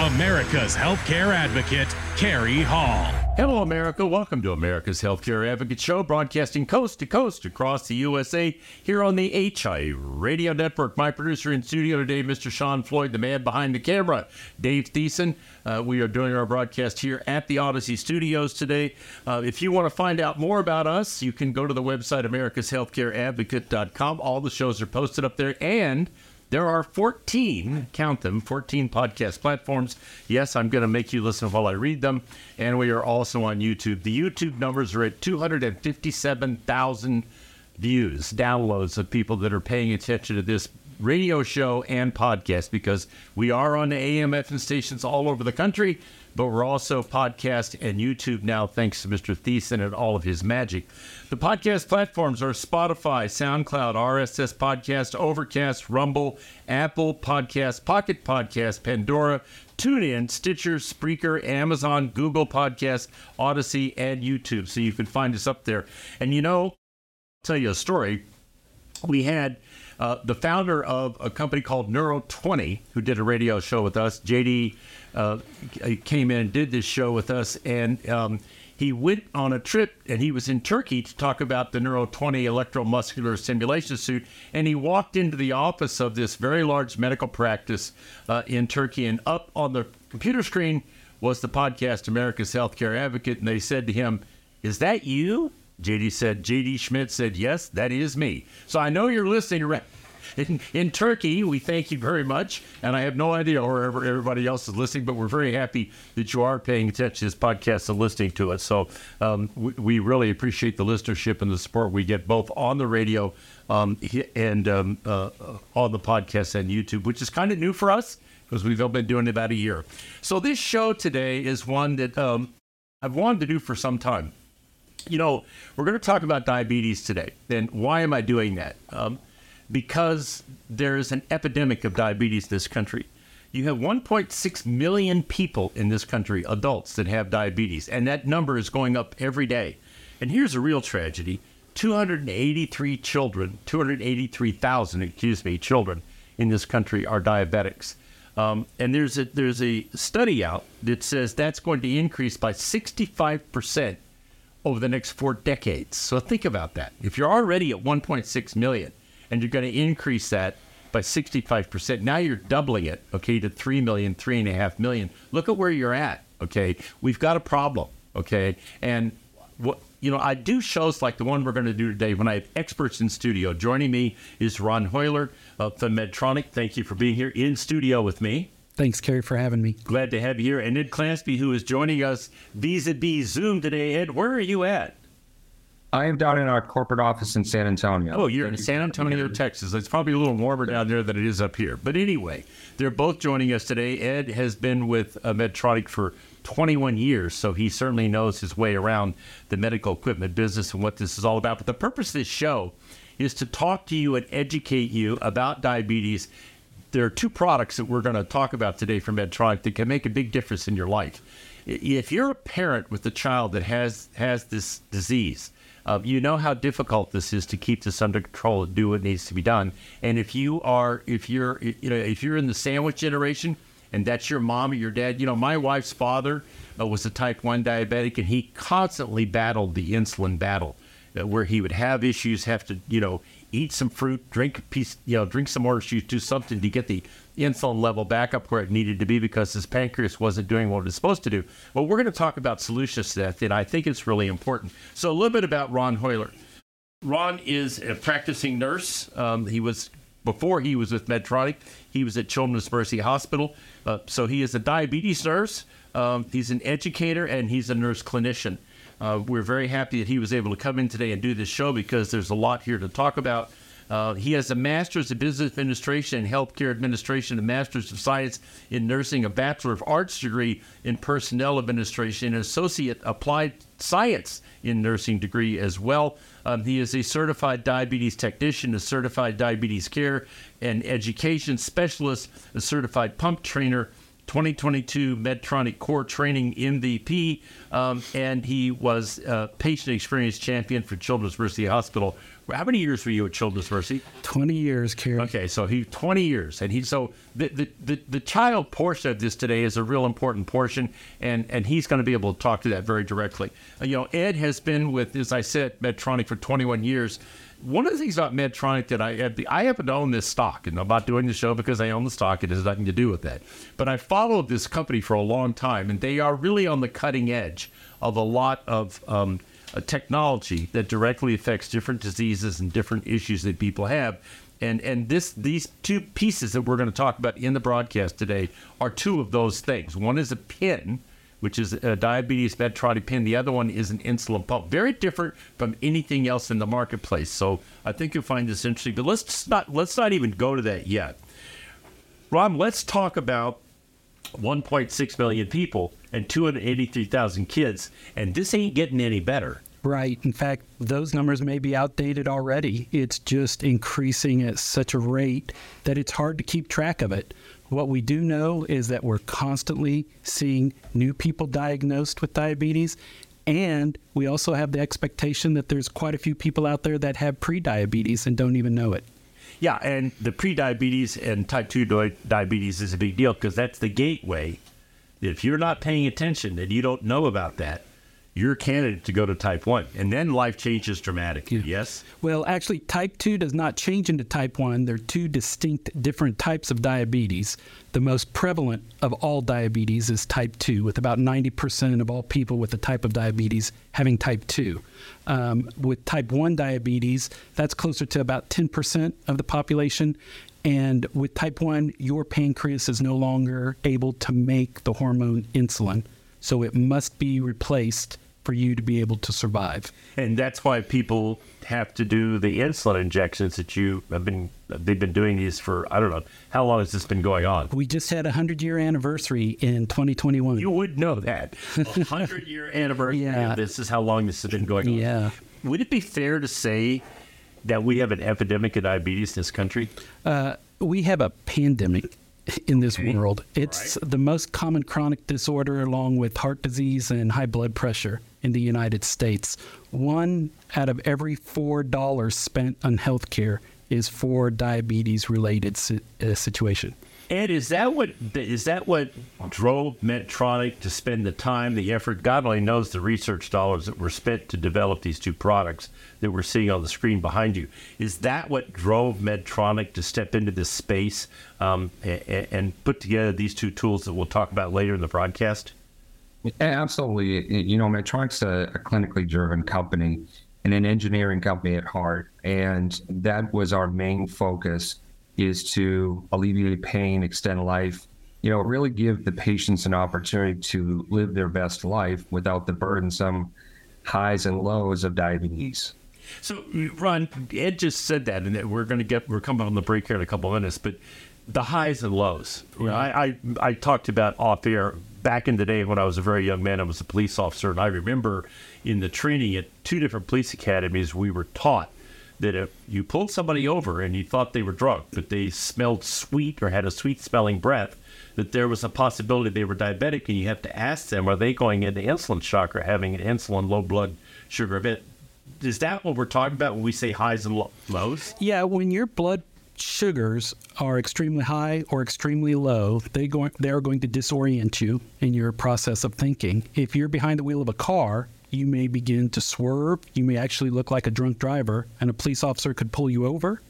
America's healthcare advocate, Kerry Hall. Hello, America. Welcome to America's Healthcare Advocate Show, broadcasting coast to coast across the USA here on the HI Radio Network. My producer in studio today, Mr. Sean Floyd, the man behind the camera, Dave Thiessen. Uh, we are doing our broadcast here at the Odyssey Studios today. Uh, if you want to find out more about us, you can go to the website americashealthcareadvocate.com. All the shows are posted up there, and there are 14, count them, 14 podcast platforms. Yes, I'm going to make you listen while I read them. And we are also on YouTube. The YouTube numbers are at 257,000 views, downloads of people that are paying attention to this radio show and podcast because we are on AM FM stations all over the country but we're also podcast and YouTube now, thanks to Mr. Thiessen and all of his magic. The podcast platforms are Spotify, SoundCloud, RSS Podcast, Overcast, Rumble, Apple Podcast, Pocket Podcast, Pandora, TuneIn, Stitcher, Spreaker, Amazon, Google Podcast, Odyssey, and YouTube. So you can find us up there. And you know, I'll tell you a story. We had uh, the founder of a company called Neuro 20, who did a radio show with us, JD uh, came in and did this show with us, and um, he went on a trip and he was in Turkey to talk about the Neuro 20 electromuscular stimulation suit. And he walked into the office of this very large medical practice uh, in Turkey, and up on the computer screen was the podcast America's Healthcare Advocate. And they said to him, Is that you? JD said, JD Schmidt said, Yes, that is me. So I know you're listening in, in Turkey. We thank you very much. And I have no idea where everybody else is listening, but we're very happy that you are paying attention to this podcast and listening to it. So um, we, we, really appreciate the listenership and the support we get both on the radio um, and um, uh, on the podcast and YouTube, which is kind of new for us because we've been doing it about a year. So this show today is one that um, I've wanted to do for some time. You know, we're going to talk about diabetes today. And why am I doing that? Um, because there's an epidemic of diabetes in this country. You have 1.6 million people in this country, adults, that have diabetes, and that number is going up every day. And here's a real tragedy 283 children, 283,000, excuse me, children in this country are diabetics. Um, and there's a, there's a study out that says that's going to increase by 65% over the next four decades. So think about that. If you're already at 1.6 million, and you're going to increase that by 65%. Now you're doubling it, okay, to 3 million, 3.5 million. Look at where you're at, okay? We've got a problem, okay? And what, you know, I do shows like the one we're going to do today when I have experts in studio. Joining me is Ron Hoyler of the Medtronic. Thank you for being here in studio with me. Thanks, Kerry, for having me. Glad to have you here. And Ed Clasby, who is joining us vis-a-vis Zoom today. Ed, where are you at? I am down in our corporate office in San Antonio. Oh, you're in San Antonio, Texas. It's probably a little warmer down there than it is up here. But anyway, they're both joining us today. Ed has been with uh, Medtronic for 21 years, so he certainly knows his way around the medical equipment business and what this is all about. But the purpose of this show is to talk to you and educate you about diabetes. There are two products that we're going to talk about today from Medtronic that can make a big difference in your life. If you're a parent with a child that has has this disease, uh, you know how difficult this is to keep this under control and do what needs to be done. And if you are, if you're, you know, if you're in the sandwich generation, and that's your mom or your dad, you know, my wife's father uh, was a type one diabetic, and he constantly battled the insulin battle, uh, where he would have issues, have to, you know, eat some fruit, drink a piece, you know, drink some orange juice, do something to get the insulin level back up where it needed to be because his pancreas wasn't doing what it was supposed to do. Well, we're going to talk about solutions to that, and I think it's really important. So, a little bit about Ron Hoyler. Ron is a practicing nurse. Um, he was before he was with Medtronic. He was at Children's Mercy Hospital. Uh, so he is a diabetes nurse. Um, he's an educator and he's a nurse clinician. Uh, we're very happy that he was able to come in today and do this show because there's a lot here to talk about. Uh, he has a master's of business administration and healthcare administration, a master's of science in nursing, a bachelor of arts degree in personnel administration, an associate applied science in nursing degree as well. Um, he is a certified diabetes technician, a certified diabetes care and education specialist, a certified pump trainer, 2022 Medtronic Core Training MVP, um, and he was uh, patient experience champion for Children's Mercy Hospital. How many years were you at Children's Mercy? 20 years, Kerry. Okay, so he 20 years, and he so the, the the the child portion of this today is a real important portion, and and he's going to be able to talk to that very directly. Uh, you know, Ed has been with, as I said, Medtronic for 21 years. One of the things about Medtronic that I I haven't owned this stock, and I'm not doing the show because I own the stock. It has nothing to do with that. But I followed this company for a long time, and they are really on the cutting edge of a lot of. Um, a technology that directly affects different diseases and different issues that people have. And and this these two pieces that we're going to talk about in the broadcast today are two of those things. One is a pin, which is a diabetes pin. The other one is an insulin pump. Very different from anything else in the marketplace. So I think you'll find this interesting. But let's not let's not even go to that yet. Rob, let's talk about 1.6 million people and 283,000 kids, and this ain't getting any better. Right. In fact, those numbers may be outdated already. It's just increasing at such a rate that it's hard to keep track of it. What we do know is that we're constantly seeing new people diagnosed with diabetes, and we also have the expectation that there's quite a few people out there that have prediabetes and don't even know it. Yeah, and the prediabetes and type 2 diabetes is a big deal because that's the gateway. If you're not paying attention and you don't know about that, you're a candidate to go to type 1. And then life changes dramatically. Yes? Well, actually, type 2 does not change into type 1. They're two distinct different types of diabetes. The most prevalent of all diabetes is type 2, with about 90% of all people with the type of diabetes having type 2. Um, with type 1 diabetes, that's closer to about 10% of the population. And with type 1, your pancreas is no longer able to make the hormone insulin. So it must be replaced for you to be able to survive. And that's why people have to do the insulin injections that you have been they've been doing these for I don't know how long has this been going on. We just had a 100 year anniversary in 2021. You would know that. 100 year anniversary. Yeah. This is how long this has been going on. Yeah. Would it be fair to say that we have an epidemic of diabetes in this country? Uh, we have a pandemic in this world. It's the most common chronic disorder, along with heart disease and high blood pressure in the United States. One out of every four dollars spent on healthcare is for diabetes-related si- uh, situation. Ed, is that what is that what drove Medtronic to spend the time, the effort? God only knows the research dollars that were spent to develop these two products that we're seeing on the screen behind you. Is that what drove Medtronic to step into this space um, and, and put together these two tools that we'll talk about later in the broadcast? Absolutely. You know, Medtronic's a, a clinically driven company and an engineering company at heart. And that was our main focus is to alleviate pain, extend life, you know, really give the patients an opportunity to live their best life without the burdensome highs and lows of diabetes. So, Ron, Ed just said that, and we're going to get we're coming on the break here in a couple of minutes. But the highs and lows, you know, I, I I talked about off air back in the day when I was a very young man. I was a police officer, and I remember in the training at two different police academies, we were taught that if you pulled somebody over and you thought they were drunk, but they smelled sweet or had a sweet smelling breath, that there was a possibility they were diabetic, and you have to ask them, are they going into insulin shock or having an insulin low blood sugar event? Is that what we're talking about when we say highs and lo- lows? Yeah, when your blood sugars are extremely high or extremely low, they go, they are going to disorient you in your process of thinking. If you're behind the wheel of a car, you may begin to swerve. You may actually look like a drunk driver, and a police officer could pull you over.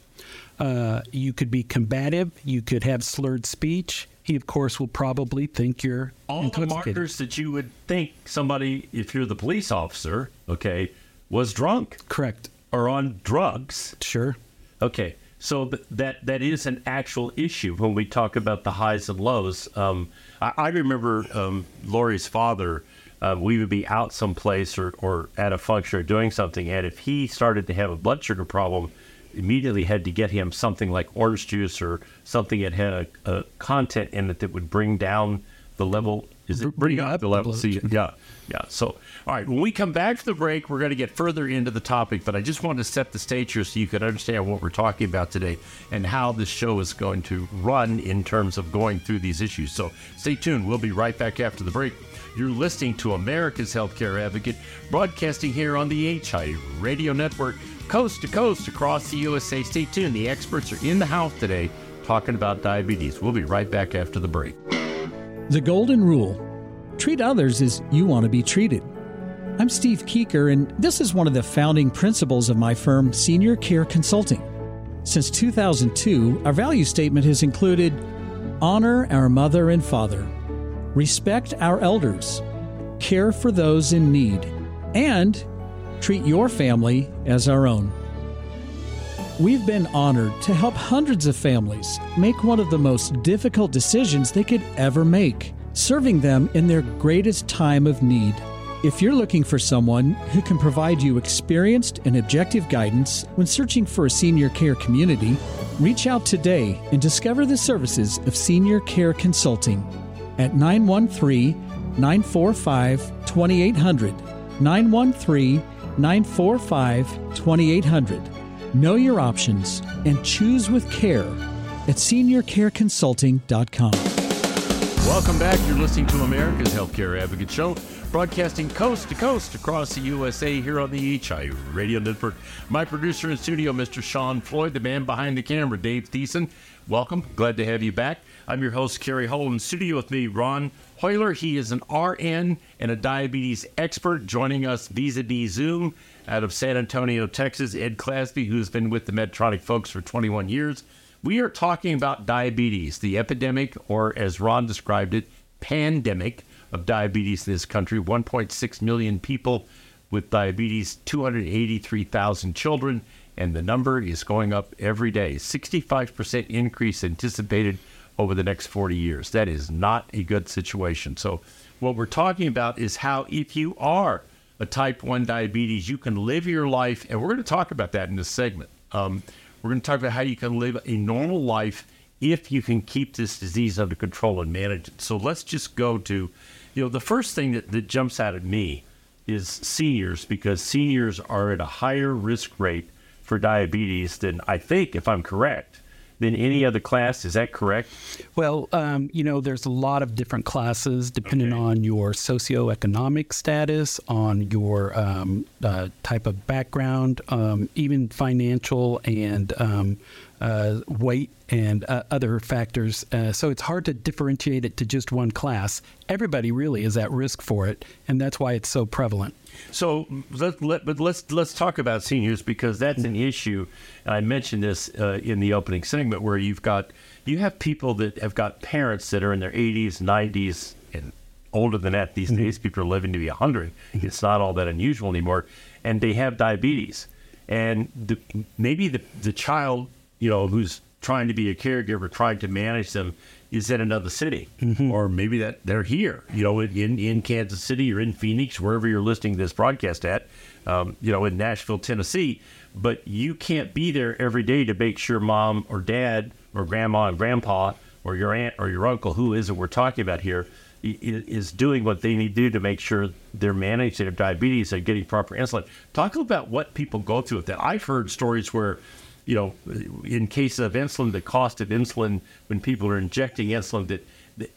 Uh, you could be combative. You could have slurred speech. He, of course, will probably think you're All the markers that you would think somebody, if you're the police officer, okay, was drunk Correct. or on drugs. Sure. Okay, so th- that that is an actual issue when we talk about the highs and lows. Um, I, I remember um, Lori's father. Uh, we would be out someplace or, or at a function or doing something, and if he started to have a blood sugar problem, immediately had to get him something like orange juice or something that had a, a content in it that would bring down the level. Is it Bring up the level? See, yeah, yeah. So, all right. When we come back from the break, we're going to get further into the topic, but I just wanted to set the stage here so you could understand what we're talking about today and how this show is going to run in terms of going through these issues. So, stay tuned. We'll be right back after the break. You're listening to America's Healthcare Advocate, broadcasting here on the HI Radio Network, coast to coast across the USA. Stay tuned. The experts are in the house today talking about diabetes. We'll be right back after the break. The Golden Rule treat others as you want to be treated. I'm Steve Keeker, and this is one of the founding principles of my firm, Senior Care Consulting. Since 2002, our value statement has included honor our mother and father, respect our elders, care for those in need, and treat your family as our own. We've been honored to help hundreds of families make one of the most difficult decisions they could ever make, serving them in their greatest time of need. If you're looking for someone who can provide you experienced and objective guidance when searching for a senior care community, reach out today and discover the services of Senior Care Consulting at 913 945 2800. 913 945 2800. Know your options and choose with care at seniorcareconsulting.com. Welcome back. You're listening to America's Healthcare Advocate Show, broadcasting coast to coast across the USA here on the HI Radio Network. My producer in studio, Mr. Sean Floyd, the man behind the camera, Dave Thiessen. Welcome. Glad to have you back. I'm your host, Kerry Hall. In studio with me, Ron Hoyler. He is an RN and a diabetes expert joining us vis-a-vis Zoom out of San Antonio, Texas. Ed Clasby, who's been with the Medtronic folks for 21 years. We are talking about diabetes, the epidemic, or as Ron described it, pandemic of diabetes in this country. 1.6 million people with diabetes, 283,000 children, and the number is going up every day. 65% increase anticipated over the next 40 years. That is not a good situation. So, what we're talking about is how, if you are a type 1 diabetes, you can live your life, and we're going to talk about that in this segment. Um, we're going to talk about how you can live a normal life if you can keep this disease under control and manage it. So let's just go to, you know, the first thing that, that jumps out at me is seniors because seniors are at a higher risk rate for diabetes than I think, if I'm correct, than any other class. Is that correct? Well, um, you know, there's a lot of different classes depending Okay. on your socioeconomic status, on your um, uh, type of background, um, even financial and um, uh, weight and uh, other factors. Uh, so it's hard to differentiate it to just one class. Everybody really is at risk for it, and that's why it's so prevalent. So let, let but let's let's talk about seniors because that's an issue. And I mentioned this uh, in the opening segment where you've got you have people that have got parents that are in their 80s, 90s, and older than that these days. People are living to be 100. It's not all that unusual anymore, and they have diabetes. And the, maybe the the child, you know, who's trying to be a caregiver, trying to manage them, is in another city, or maybe that they're here, you know, in in Kansas City or in Phoenix, wherever you're listening to this broadcast at, um, you know, in Nashville, Tennessee. But you can't be there every day to make sure mom or dad or grandma and grandpa or your aunt or your uncle, who is it we're talking about here, is doing what they need to do to make sure they're managing their diabetes and getting proper insulin. Talk about what people go through with that. I've heard stories where, you know, in case of insulin, the cost of insulin when people are injecting insulin, that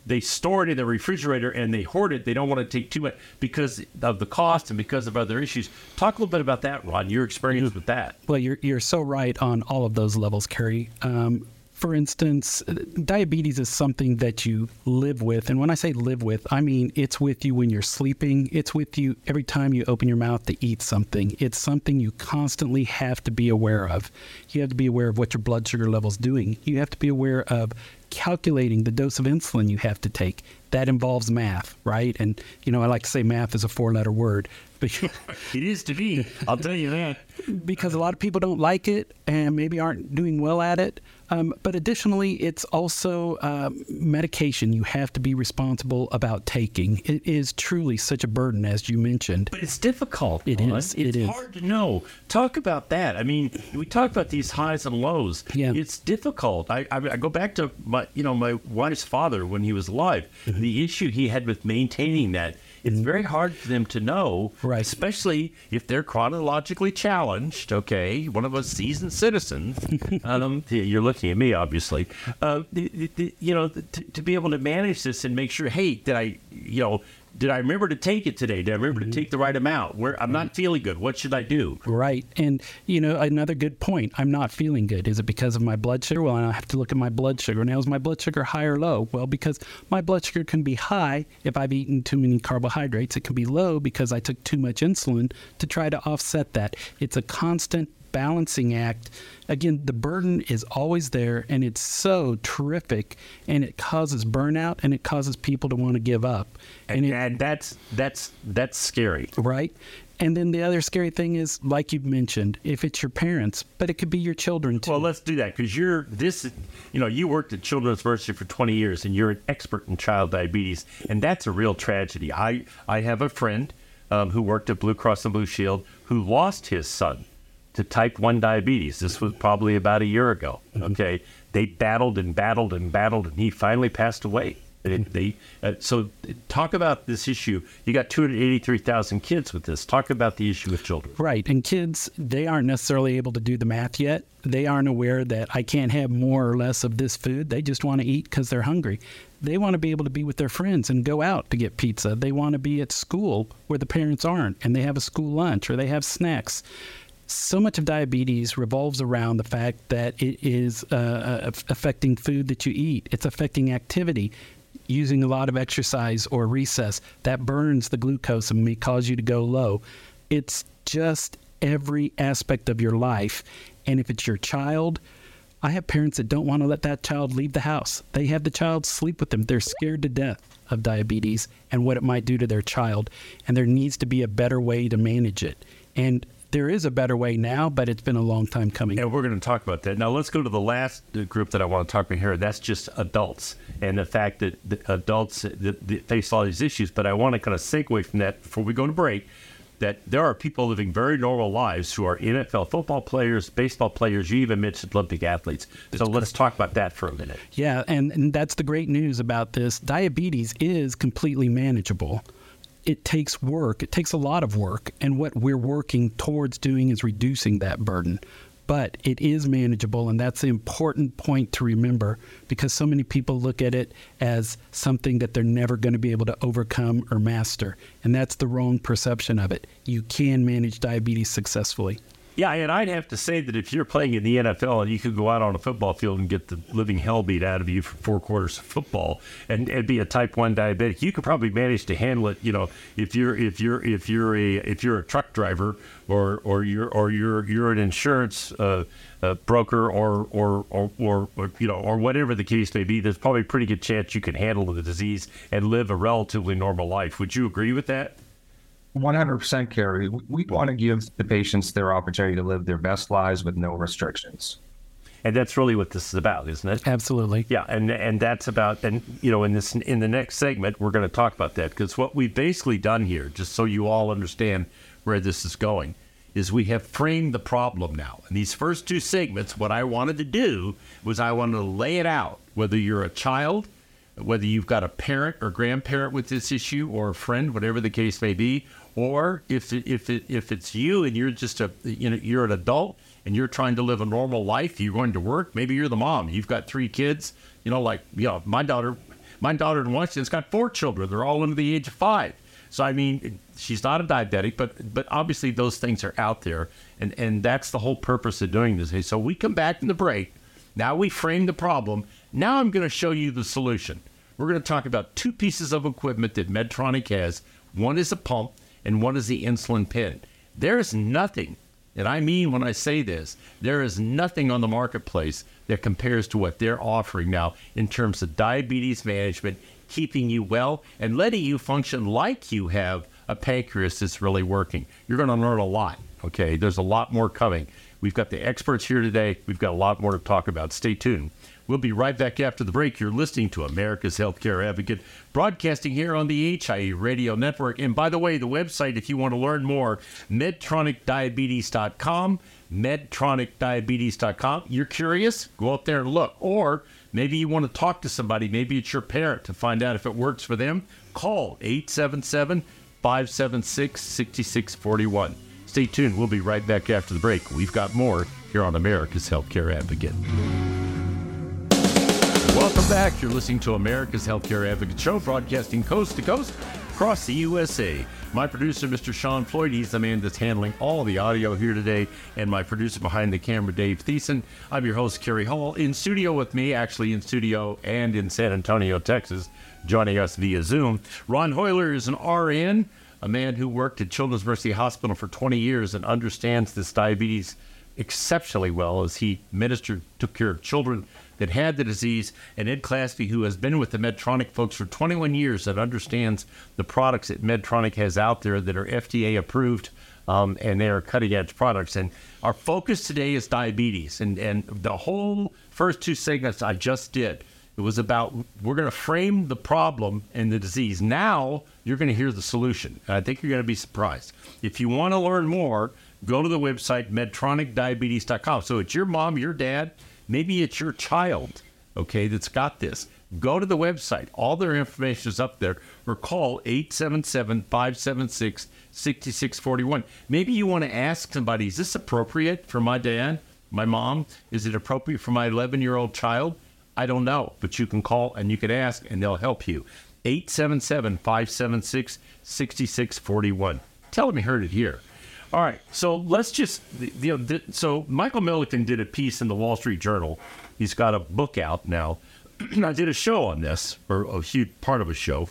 they store it in the refrigerator and they hoard it. They don't want to take too much because of the cost and because of other issues. Talk a little bit about that, Ron. Your experience with that. Well, you're you're so right on all of those levels, Kerry. Um, for instance, diabetes is something that you live with, and when I say live with, I mean it's with you when you're sleeping. It's with you every time you open your mouth to eat something. It's something you constantly have to be aware of. You have to be aware of what your blood sugar level's doing. You have to be aware of calculating the dose of insulin you have to take. That involves math, right? And you know, I like to say math is a four-letter word it is to me. I'll tell you that. because a lot of people don't like it and maybe aren't doing well at it. Um, but additionally, it's also uh, medication you have to be responsible about taking. It is truly such a burden, as you mentioned. But it's difficult. It Ron. is. It's It is. hard to know. Talk about that. I mean, we talk about these highs and lows. Yeah. It's difficult. I, I, I go back to my, you know, my wife's father when he was alive. Mm-hmm. The issue he had with maintaining that. It's very hard for them to know, Right. especially if they're chronologically challenged. Okay, one of us seasoned citizens. um, you're looking at me, obviously. Uh, the, the, the, you know, to, to be able to manage this and make sure, hey, did I, you know, did I remember to take it today? Did I remember to mm-hmm. take the right amount? Where I'm not feeling good. What should I do? Right. And, you know, another good point I'm not feeling good. Is it because of my blood sugar? Well, I have to look at my blood sugar. Now, is my blood sugar high or low? Well, because my blood sugar can be high if I've eaten too many carbohydrates. It can be low because I took too much insulin to try to offset that. It's a constant balancing act. Again, the burden is always there and it's so terrific and it causes burnout and it causes people to want to give up. And, it, and that's that's that's scary. right? And then the other scary thing is, like you've mentioned, if it's your parents, but it could be your children too. Well, let's do that because you're this. You know, you worked at Children's Mercy for 20 years, and you're an expert in child diabetes, and that's a real tragedy. I I have a friend um, who worked at Blue Cross and Blue Shield who lost his son to type 1 diabetes. This was probably about a year ago. Okay. They battled and battled and battled, and he finally passed away. They, they uh, so talk about this issue. You got 283,000 kids with this. Talk about the issue with children. Right. And kids, they aren't necessarily able to do the math yet. They aren't aware that I can't have more or less of this food. They just want to eat because they're hungry. They want to be able to be with their friends and go out to get pizza. They want to be at school where the parents aren't and they have a school lunch or they have snacks. So much of diabetes revolves around the fact that it is uh, affecting food that you eat, it's affecting activity using a lot of exercise or recess that burns the glucose and may cause you to go low. It's just every aspect of your life. And if it's your child, I have parents that don't want to let that child leave the house. They have the child sleep with them. They're scared to death of diabetes and what it might do to their child. And there needs to be a better way to manage it. And there is a better way now, but it's been a long time coming. And we're going to talk about that. Now, let's go to the last uh, group that I want to talk about here. That's just adults and the fact that the adults that, that face all these issues. But I want to kind of segue from that before we go to break that there are people living very normal lives who are NFL football players, baseball players, you even mentioned Olympic athletes. So let's talk about that for a minute. Yeah, and, and that's the great news about this. Diabetes is completely manageable. It takes work, it takes a lot of work, and what we're working towards doing is reducing that burden. But it is manageable, and that's the important point to remember because so many people look at it as something that they're never going to be able to overcome or master. And that's the wrong perception of it. You can manage diabetes successfully. Yeah, and I'd have to say that if you're playing in the NFL and you could go out on a football field and get the living hell beat out of you for four quarters of football and, and be a type one diabetic, you could probably manage to handle it. You know, if you're if you're if you're a if you're a truck driver or or you're or you're you're an insurance uh, uh, broker or or, or or or you know or whatever the case may be, there's probably a pretty good chance you can handle the disease and live a relatively normal life. Would you agree with that? 100% Kerry. We, we want to give the patients their opportunity to live their best lives with no restrictions. And that's really what this is about, isn't it? Absolutely. Yeah, and and that's about and you know in this in the next segment we're going to talk about that because what we've basically done here, just so you all understand where this is going, is we have framed the problem now. In these first two segments, what I wanted to do was I wanted to lay it out. Whether you're a child, whether you've got a parent or grandparent with this issue, or a friend, whatever the case may be, or if if it, if it's you and you're just a you know you're an adult and you're trying to live a normal life, you're going to work. Maybe you're the mom. You've got three kids. You know, like you know, my daughter, my daughter in Washington's got four children. They're all under the age of five. So I mean, she's not a diabetic, but but obviously those things are out there, and and that's the whole purpose of doing this. So we come back from the break. Now we frame the problem. Now I'm going to show you the solution. We're going to talk about two pieces of equipment that Medtronic has. One is a pump, and one is the insulin pen. There is nothing, and I mean when I say this, there is nothing on the marketplace that compares to what they're offering now in terms of diabetes management, keeping you well, and letting you function like you have a pancreas that's really working. You're going to learn a lot. Okay, there's a lot more coming. We've got the experts here today. We've got a lot more to talk about. Stay tuned. We'll be right back after the break. You're listening to America's Healthcare Advocate, broadcasting here on the HIE Radio Network. And by the way, the website, if you want to learn more, medtronicdiabetes.com, medtronicdiabetes.com. You're curious? Go up there and look. Or maybe you want to talk to somebody, maybe it's your parent, to find out if it works for them. Call 877 576 6641. Stay tuned. We'll be right back after the break. We've got more here on America's Healthcare Advocate. Welcome back. You're listening to America's Healthcare Advocate Show, broadcasting coast to coast across the USA. My producer, Mr. Sean Floyd, he's the man that's handling all the audio here today, and my producer behind the camera, Dave Thiessen. I'm your host, Kerry Hall, in studio with me, actually in studio and in San Antonio, Texas, joining us via Zoom. Ron Hoyler is an RN, a man who worked at Children's Mercy Hospital for 20 years and understands this diabetes exceptionally well as he ministered, took care of children that had the disease, and Ed Clasby, who has been with the Medtronic folks for 21 years, that understands the products that Medtronic has out there that are FDA approved. Um, and they are cutting edge products. And our focus today is diabetes. And, and the whole first two segments I just did, it was about we're going to frame the problem and the disease. Now you're going to hear the solution. I think you're going to be surprised. If you want to learn more, go to the website medtronicdiabetes.com. So it's your mom, your dad, maybe it's your child, okay, that's got this. Go to the website. All their information is up there. Or call 877 576 6641. Maybe you want to ask somebody, is this appropriate for my dad, my mom? Is it appropriate for my 11 year old child? I don't know, but you can call and you can ask and they'll help you. 877 576 6641. Tell them you heard it here. All right, so let's just you know. So Michael Milken did a piece in the Wall Street Journal. He's got a book out now. I did a show on this, or a huge part of a show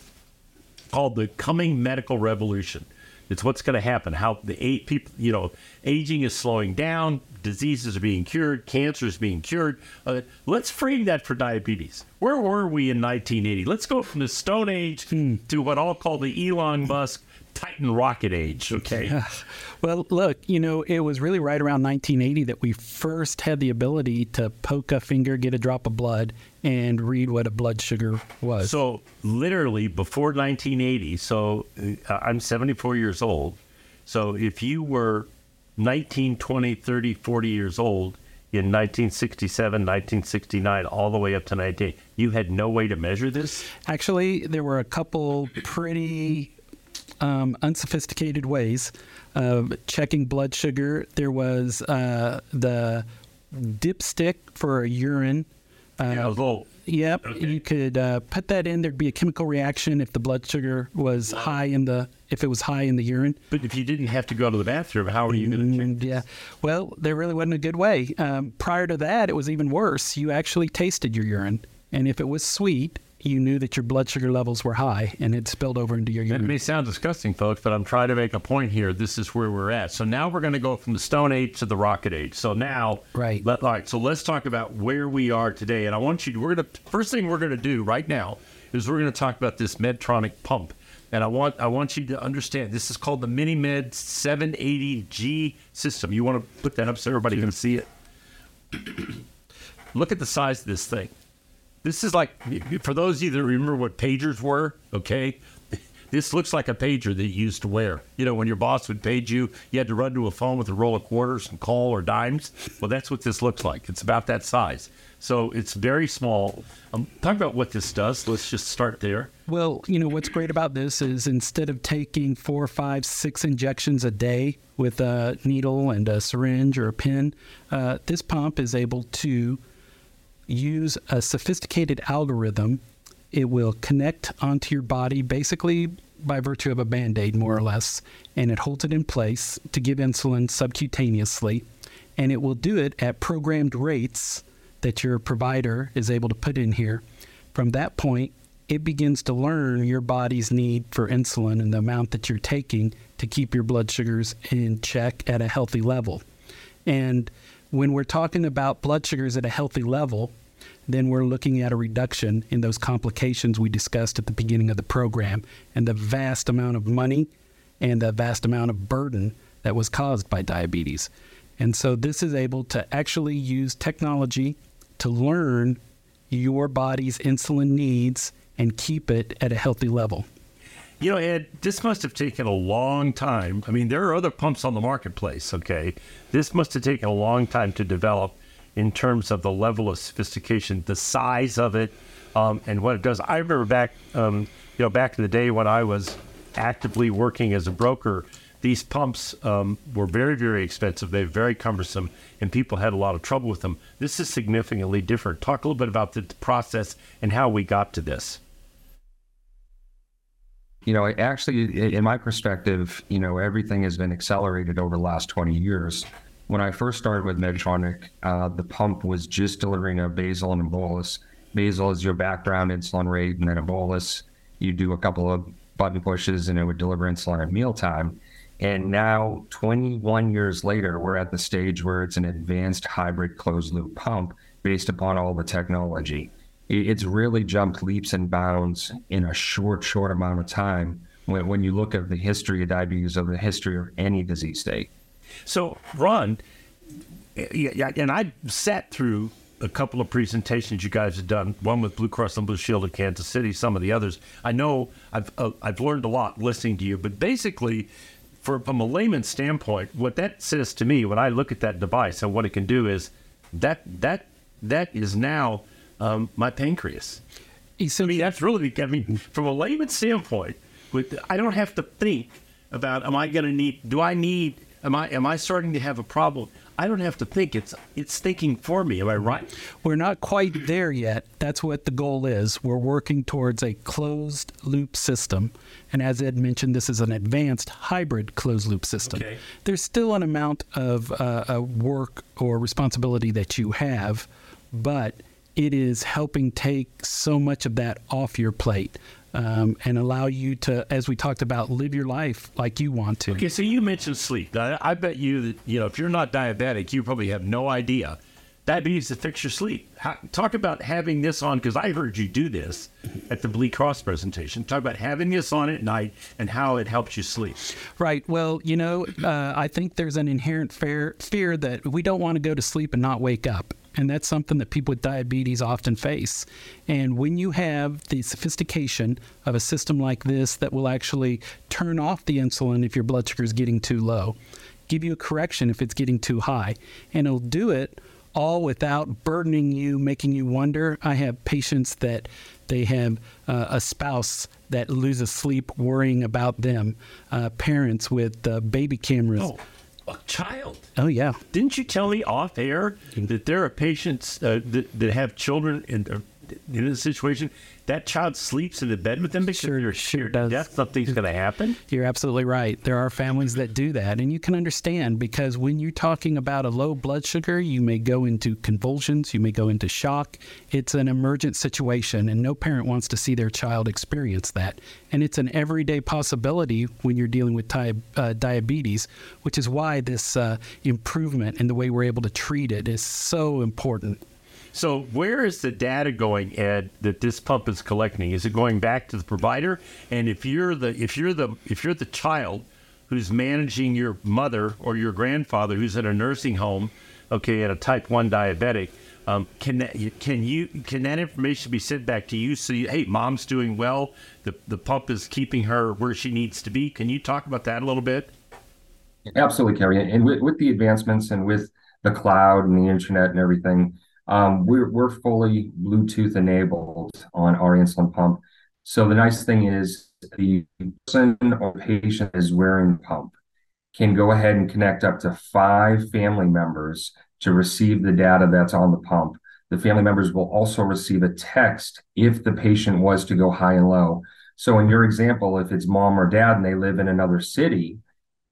called "The Coming Medical Revolution." It's what's going to happen. How the eight people, you know, aging is slowing down, diseases are being cured, cancer is being cured. Uh, let's frame that for diabetes. Where were we in 1980? Let's go from the Stone Age hmm. to what I'll call the Elon Musk Titan rocket age. Okay. well, look, you know, it was really right around 1980 that we first had the ability to poke a finger, get a drop of blood, and read what a blood sugar was. So, literally before 1980, so uh, I'm 74 years old. So, if you were 19, 20, 30, 40 years old, in 1967, 1969, all the way up to 19. You had no way to measure this? Actually, there were a couple pretty um, unsophisticated ways of checking blood sugar. There was uh, the dipstick for urine. Uh, yeah, little, Yep, okay. you could uh, put that in. There'd be a chemical reaction if the blood sugar was wow. high in the if it was high in the urine. But if you didn't have to go to the bathroom, how are you going to? Mm, yeah, well, there really wasn't a good way. Um, prior to that, it was even worse. You actually tasted your urine, and if it was sweet, you knew that your blood sugar levels were high and it spilled over into your urine. It may sound disgusting, folks, but I'm trying to make a point here. This is where we're at. So now we're going to go from the Stone Age to the Rocket Age. So now, right. Let, all right. So let's talk about where we are today. And I want you. To, we're going to first thing we're going to do right now is we're going to talk about this Medtronic pump. And I want I want you to understand this is called the MiniMed 780G system. You want to put that up so everybody can see it. Look at the size of this thing. This is like, for those of you that remember what pagers were, okay? This looks like a pager that you used to wear. You know, when your boss would page you, you had to run to a phone with a roll of quarters and call or dimes. Well, that's what this looks like. It's about that size. So it's very small. Um, talk about what this does. Let's just start there. Well, you know, what's great about this is instead of taking four, five, six injections a day with a needle and a syringe or a pin, uh, this pump is able to use a sophisticated algorithm. It will connect onto your body basically by virtue of a band aid, more or less, and it holds it in place to give insulin subcutaneously. And it will do it at programmed rates that your provider is able to put in here. From that point, it begins to learn your body's need for insulin and the amount that you're taking to keep your blood sugars in check at a healthy level. And when we're talking about blood sugars at a healthy level, then we're looking at a reduction in those complications we discussed at the beginning of the program and the vast amount of money and the vast amount of burden that was caused by diabetes. And so this is able to actually use technology to learn your body's insulin needs and keep it at a healthy level. You know, Ed, this must have taken a long time. I mean, there are other pumps on the marketplace, okay? This must have taken a long time to develop in terms of the level of sophistication, the size of it, um, and what it does. I remember back, um, you know, back in the day when I was actively working as a broker, these pumps um, were very, very expensive. They're very cumbersome, and people had a lot of trouble with them. This is significantly different. Talk a little bit about the process and how we got to this. You know, actually, in my perspective, you know, everything has been accelerated over the last 20 years. When I first started with Medtronic, uh, the pump was just delivering a basal and a bolus. Basal is your background insulin rate, and then a bolus, you do a couple of button pushes and it would deliver insulin at mealtime. And now, 21 years later, we're at the stage where it's an advanced hybrid closed loop pump based upon all the technology it's really jumped leaps and bounds in a short, short amount of time when, when you look at the history of diabetes or the history of any disease state. So, Ron, yeah, and I sat through a couple of presentations you guys have done, one with Blue Cross and Blue Shield of Kansas City, some of the others. I know I've uh, I've learned a lot listening to you, but basically, for, from a layman's standpoint, what that says to me when I look at that device and what it can do is that that that is now um, my pancreas. I mean, that's really, I mean, from a layman's standpoint, with I don't have to think about, am I going to need, do I need, am I, am I starting to have a problem? I don't have to think. It's it's thinking for me. Am I right? We're not quite there yet. That's what the goal is. We're working towards a closed loop system. And as Ed mentioned, this is an advanced hybrid closed loop system. Okay. There's still an amount of uh, work or responsibility that you have, but it is helping take so much of that off your plate. Um, and allow you to, as we talked about, live your life like you want to. Okay, so you mentioned sleep. I, I, bet you that you know if you're not diabetic, you probably have no idea. Diabetes to fix your sleep. How, talk about having this on because I heard you do this at the Blue Cross presentation. Talk about having this on at night and how it helps you sleep. Right. Well, you know, uh, I think there's an inherent fear, fear that we don't want to go to sleep and not wake up. And that's something that people with diabetes often face. And when you have the sophistication of a system like this that will actually turn off the insulin if your blood sugar is getting too low, give you a correction if it's getting too high, and it'll do it all without burdening you, making you wonder. I have patients that they have uh, a spouse that loses sleep worrying about them, uh, parents with uh, baby cameras. Oh a child. Oh yeah. Didn't you tell me off air that there are patients uh, that that have children in uh, in a situation that child sleeps in the bed with them because sure, you're sure does. death something's going to happen? You're absolutely right. There are families that do that, and you can understand because when you're talking about a low blood sugar, you may go into convulsions, you may go into shock. It's an emergent situation, and no parent wants to see their child experience that. And it's an everyday possibility when you're dealing with ty- uh, diabetes, which is why this uh, improvement in the way we're able to treat it is so important. So where is the data going, Ed, that this pump is collecting? Is it going back to the provider? And if you're the if you're the if you're the child who's managing your mother or your grandfather who's in a nursing home, okay, at a type one diabetic, um, can that can you can that information be sent back to you? So you, hey, mom's doing well. The the pump is keeping her where she needs to be. Can you talk about that a little bit? Absolutely, Kerry. And with, with the advancements and with the cloud and the internet and everything, um, we're, we're fully Bluetooth enabled on our insulin pump. So the nice thing is the person or patient is wearing the pump can go ahead and connect up to five family members to receive the data that's on the pump. The family members will also receive a text if the patient was to go high and low. So in your example, if it's mom or dad and they live in another city,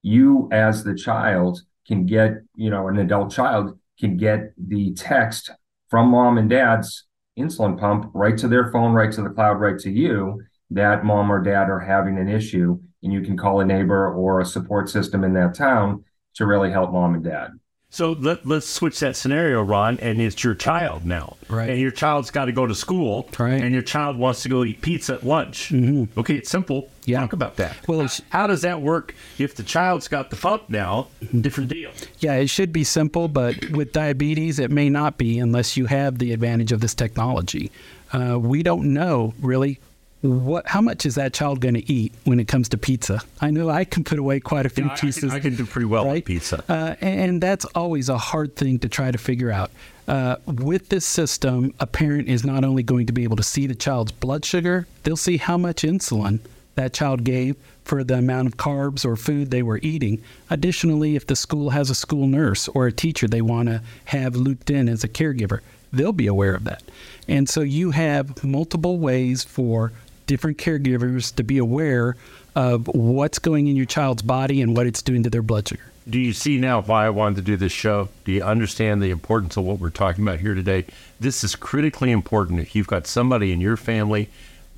you as the child can get, you know, an adult child can get the text from mom and dad's insulin pump right to their phone, right to the cloud, right to you, that mom or dad are having an issue. And you can call a neighbor or a support system in that town to really help mom and dad. So let, let's switch that scenario, Ron, and it's your child now. Right. And your child's got to go to school. Right. And your child wants to go eat pizza at lunch. Mm-hmm. Okay, it's simple. Yeah. Talk about that. Well, it's- how does that work if the child's got the pump now? Different deal. Yeah, it should be simple, but with diabetes, it may not be unless you have the advantage of this technology. Uh, we don't know really what how much is that child going to eat when it comes to pizza. I know I can put away quite a few I- I can- pieces. I can do pretty well with right? pizza. uh, and that's always a hard thing to try to figure out. Uh, with this system, a parent is not only going to be able to see the child's blood sugar, they'll see how much insulin that child gave for the amount of carbs or food they were eating. Additionally, if the school has a school nurse or a teacher they want to have looped in as a caregiver, they'll be aware of that. And so you have multiple ways for different caregivers to be aware of what's going in your child's body and what it's doing to their blood sugar. Do you see now why I wanted to do this show? Do you understand the importance of what we're talking about here today? This is critically important if you've got somebody in your family,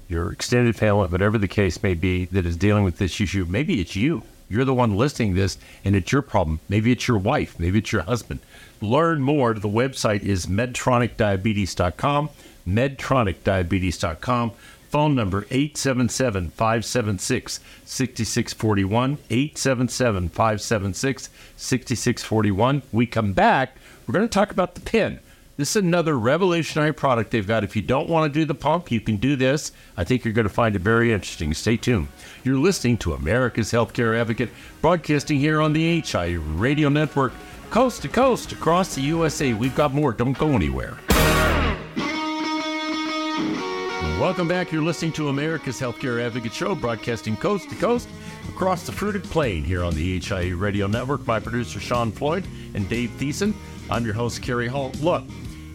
your extended family, whatever the case may be, that is dealing with this issue. Maybe it's you. You're the one listening this and it's your problem. Maybe it's your wife. Maybe it's your husband. Learn more. The website is medtronicdiabetes.com, medtronicdiabetes.com. Phone number 877 576 6641. 877 576 6641. We come back, we're going to talk about the pin. This is another revolutionary product they've got. If you don't want to do the pump, you can do this. I think you're going to find it very interesting. Stay tuned. You're listening to America's Healthcare Advocate, broadcasting here on the HI Radio Network, coast to coast across the USA. We've got more. Don't go anywhere. Welcome back. You're listening to America's Healthcare Advocate Show, broadcasting coast to coast across the fruited plain here on the HIE Radio Network. My producer, Sean Floyd, and Dave Thiessen. I'm your host, Kerry Hall. Look,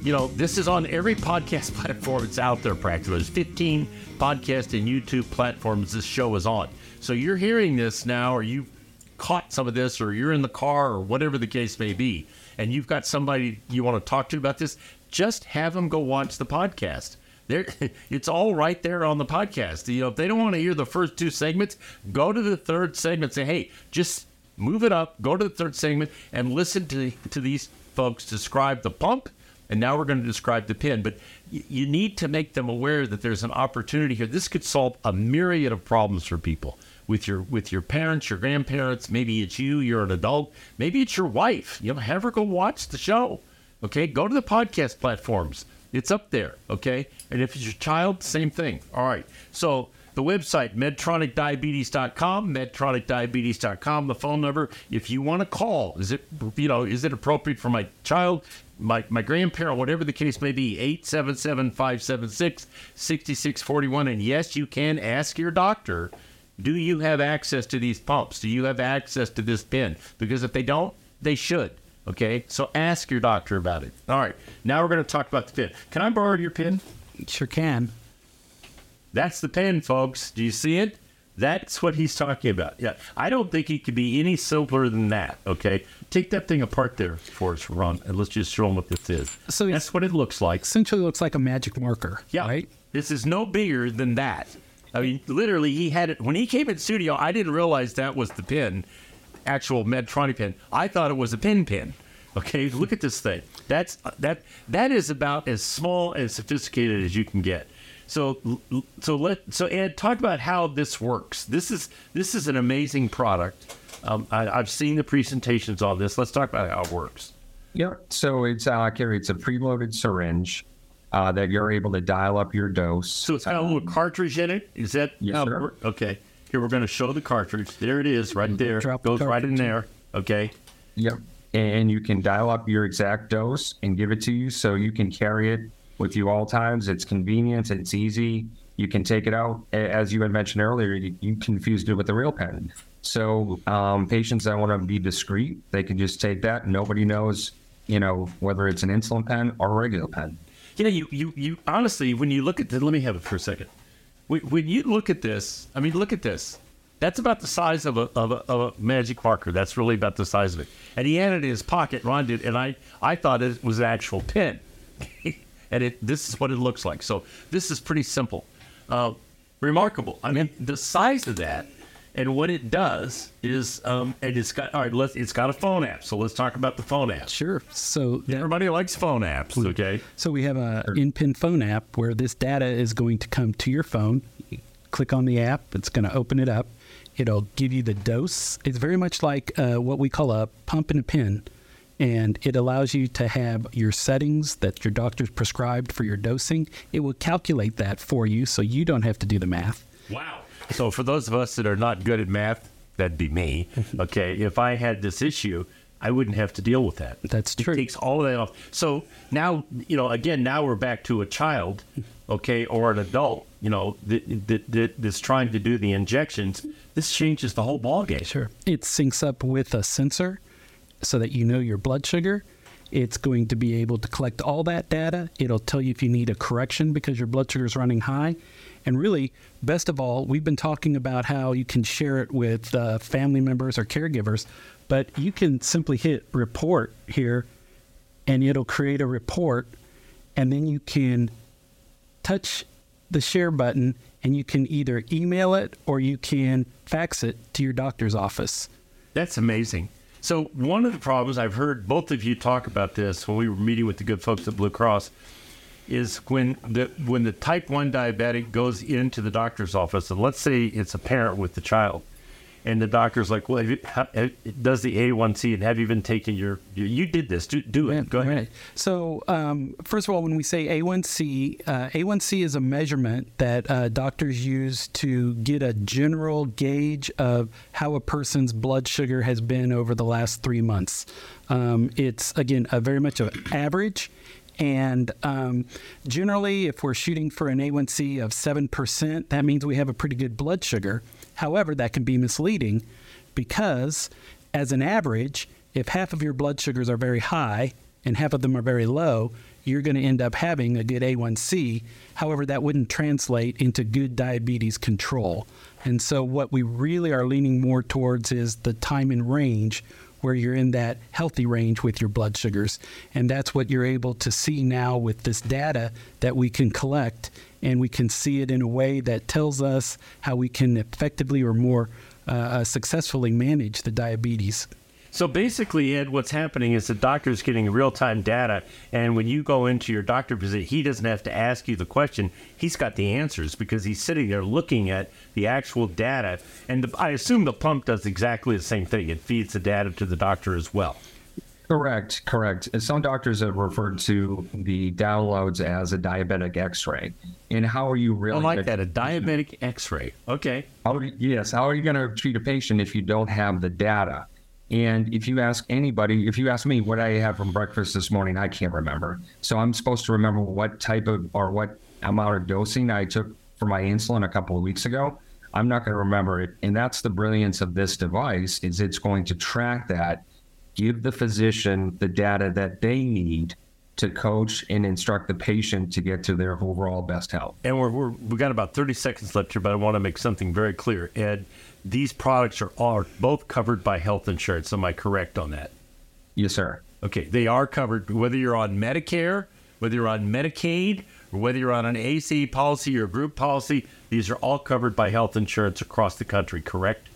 you know, this is on every podcast platform that's out there practically. There's 15 podcast and YouTube platforms this show is on. So you're hearing this now, or you've caught some of this, or you're in the car, or whatever the case may be, and you've got somebody you want to talk to about this, just have them go watch the podcast. There, it's all right there on the podcast. You know, if they don't want to hear the first two segments, go to the third segment. Say, hey, just move it up. Go to the third segment and listen to to these folks describe the pump. And now we're going to describe the pin. But you need to make them aware that there's an opportunity here. This could solve a myriad of problems for people with your with your parents, your grandparents. Maybe it's you. You're an adult. Maybe it's your wife. You know, have her go watch the show. Okay, go to the podcast platforms. It's up there, okay? And if it's your child, same thing. All right. So the website, medtronicdiabetes.com, medtronicdiabetes.com, the phone number. If you want to call, is it you know, is it appropriate for my child, my, my grandparent, whatever the case may be, 877-576-6641. And yes, you can ask your doctor, do you have access to these pumps? Do you have access to this pen? Because if they don't, they should. Okay, so ask your doctor about it. All right, now we're going to talk about the pen. Can I borrow your pen? Sure can. That's the pen, folks. Do you see it? That's what he's talking about. Yeah, I don't think it could be any simpler than that. Okay, take that thing apart there for us, Ron, and let's just show them what this is. So that's what it looks like. Essentially looks like a magic marker. Yeah, Right? This is no bigger than that. I mean, literally, he had it when he came in studio. I didn't realize that was the pin, actual Medtronic pin. I thought it was a pin pin. Okay, look at this thing. That's that that is about as small and sophisticated as you can get. So so let so Ed talk about how this works. This is this is an amazing product. Um, I, I've seen the presentations on this. Let's talk about how it works. Yeah. So it's uh, it's a preloaded syringe uh, that you're able to dial up your dose. So it's got a little cartridge in it. Is that Yes, how sir. Okay. Here we're going to show the cartridge. There it is, right there. Drop the Goes right in there. Okay. Yep. And you can dial up your exact dose and give it to you so you can carry it with you all times. It's convenient, it's easy. You can take it out. As you had mentioned earlier, you, you confused it with the real pen. So um, patients that want to be discreet, they can just take that. Nobody knows, you know, whether it's an insulin pen or a regular pen. Yeah, you, you, you honestly, when you look at the, let me have it for a second. When, you look at this, I mean, look at this. That's about the size of a, of a, of a magic marker. That's really about the size of it. And he had it in his pocket, Ron did, and I, I thought it was an actual pen. and it, this is what it looks like. So this is pretty simple. Uh, remarkable. I mean, the size of that, And what it does is, um, and it's got all right. Let's. It's got a phone app. So let's talk about the phone app. Sure. So that, Everybody likes phone apps. Okay. So we have a InPen phone app where this data is going to come to your phone. You click on the app, it's going to open it up. It'll give you the dose. It's very much like uh, what we call a pump and a pin, and it allows you to have your settings that your doctor's prescribed for your dosing. It will calculate that for you, so you don't have to do the math. Wow. So for those of us that are not good at math, that'd be me. Okay. if I had this issue, I wouldn't have to deal with that. That's true. It takes all of that off. So now, you know, again, now we're back to a child, okay, or an adult, you know, that, that, that that's trying to do the injections. This changes the whole ballgame. Sure. It syncs up with a sensor so that you know your blood sugar. It's going to be able to collect all that data. It'll tell you if you need a correction because your blood sugar is running high. And really, best of all, we've been talking about how you can share it with uh, family members or caregivers, but you can simply hit report here and it'll create a report. And then you can touch the share button and you can either email it or you can fax it to your doctor's office. That's amazing. So one of the problems I've heard both of you talk about this when we were meeting with the good folks at Blue Cross is when the when the type one diabetic goes into the doctor's office, and let's say it's a parent with the child, and the doctor's like, "Well, you, have- does the A1C and have you been taking your? You, did this. Do, do it. Go ahead." Right. So, um, first of all, when we say A1C, uh, A1C is a measurement that uh, doctors use to get a general gauge of how a person's blood sugar has been over the last three months. Um, it's, again, a very much an average. And um, generally, if we're shooting for an A1C of 7%, that means we have a pretty good blood sugar. However, that can be misleading because, as an average, if half of your blood sugars are very high and half of them are very low, you're going to end up having a good A1C. However, that wouldn't translate into good diabetes control. And so, what we really are leaning more towards is the time in range where you're in that healthy range with your blood sugars. And that's what you're able to see now with this data that we can collect. And we can see it in a way that tells us how we can effectively or more uh, uh, successfully manage the diabetes. So basically, Ed, what's happening is the doctor's getting real time data, and when you go into your doctor visit, he doesn't have to ask you the question. He's got the answers because he's sitting there looking at the actual data. And the, I assume the pump does exactly the same thing. It feeds the data to the doctor as well. Correct, correct. And Some doctors have referred to the downloads as a diabetic X-ray. And how are you really? I like that. A diabetic x ray. Okay. How, yes, how are you going to treat a patient if you don't have the data? And if you ask anybody, if you ask me what I had from breakfast this morning, I can't remember. So I'm supposed to remember what type of or what amount of dosing I took for my insulin a couple of weeks ago. I'm not going to remember it. And that's the brilliance of this device is it's going to track that, give the physician the data that they need to coach and instruct the patient to get to their overall best health. And we're, we're we got about 30 seconds left here, but I want to make something very clear. Ed, these products are, are both covered by health insurance. Am I correct on that? Yes, sir. Okay, they are covered whether you're on Medicare, whether you're on Medicaid, or whether you're on an AC policy or group policy. These are all covered by health insurance across the country, correct?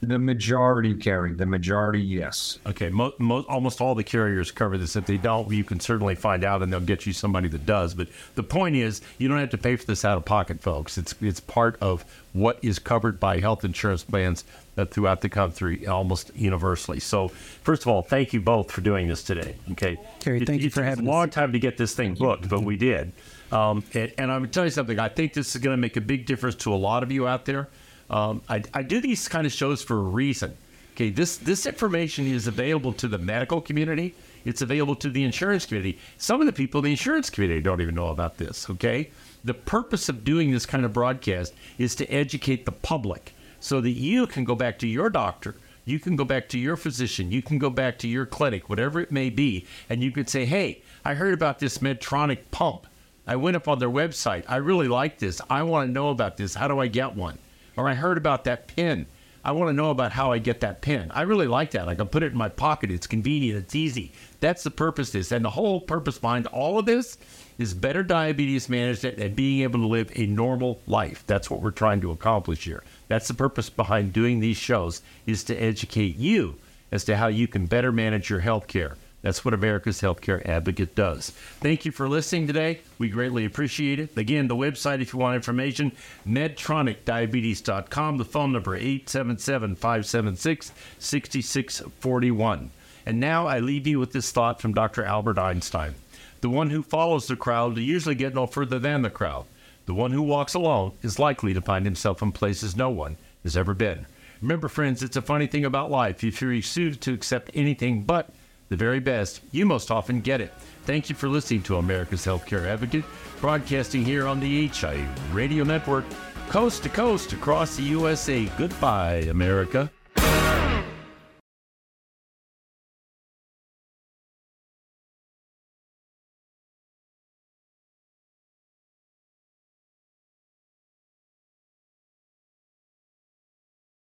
The majority carry, the majority, yes. Okay, mo- mo- almost all the carriers cover this. If they don't, you can certainly find out, and they'll get you somebody that does. But the point is, you don't have to pay for this out of pocket, folks. It's it's part of what is covered by health insurance plans uh, throughout the country, almost universally. So, first of all, thank you both for doing this today. Okay, Kerry, It- thank you it for took us having a us. long time to get this thing booked, but we did. Um, and, and I'm going to tell you something. I think this is going to make a big difference to a lot of you out there. Um, I, I do these kind of shows for a reason. Okay, this this information is available to the medical community. It's available to the insurance community. Some of the people in the insurance community don't even know about this. Okay, the purpose of doing this kind of broadcast is to educate the public so that you can go back to your doctor you can go back to your physician, you can go back to your clinic, whatever it may be, and you could say, Hey, I heard about this Medtronic pump. I went up on their website. I really like this. I want to know about this. How do I get one? Or I heard about that pin. I want to know about how I get that pin. I really like that. I can put it in my pocket. It's convenient. It's easy. That's the purpose of this. And the whole purpose behind all of this is better diabetes management and being able to live a normal life. That's what we're trying to accomplish here. That's the purpose behind doing these shows is to educate you as to how you can better manage your health care. That's what America's Healthcare Advocate does. Thank you for listening today. We greatly appreciate it. Again, the website, if you want information, medtronicdiabetes.com. The phone number, 877 576 6641. And now I leave you with this thought from Dr. Albert Einstein. The one who follows the crowd will usually get no further than the crowd. The one who walks alone is likely to find himself in places no one has ever been. Remember, friends, it's a funny thing about life. If you refuse to accept anything but the very best, you most often get it. Thank you for listening to America's Healthcare Advocate, broadcasting here on the HI Radio Network, coast to coast across the USA. Goodbye, America.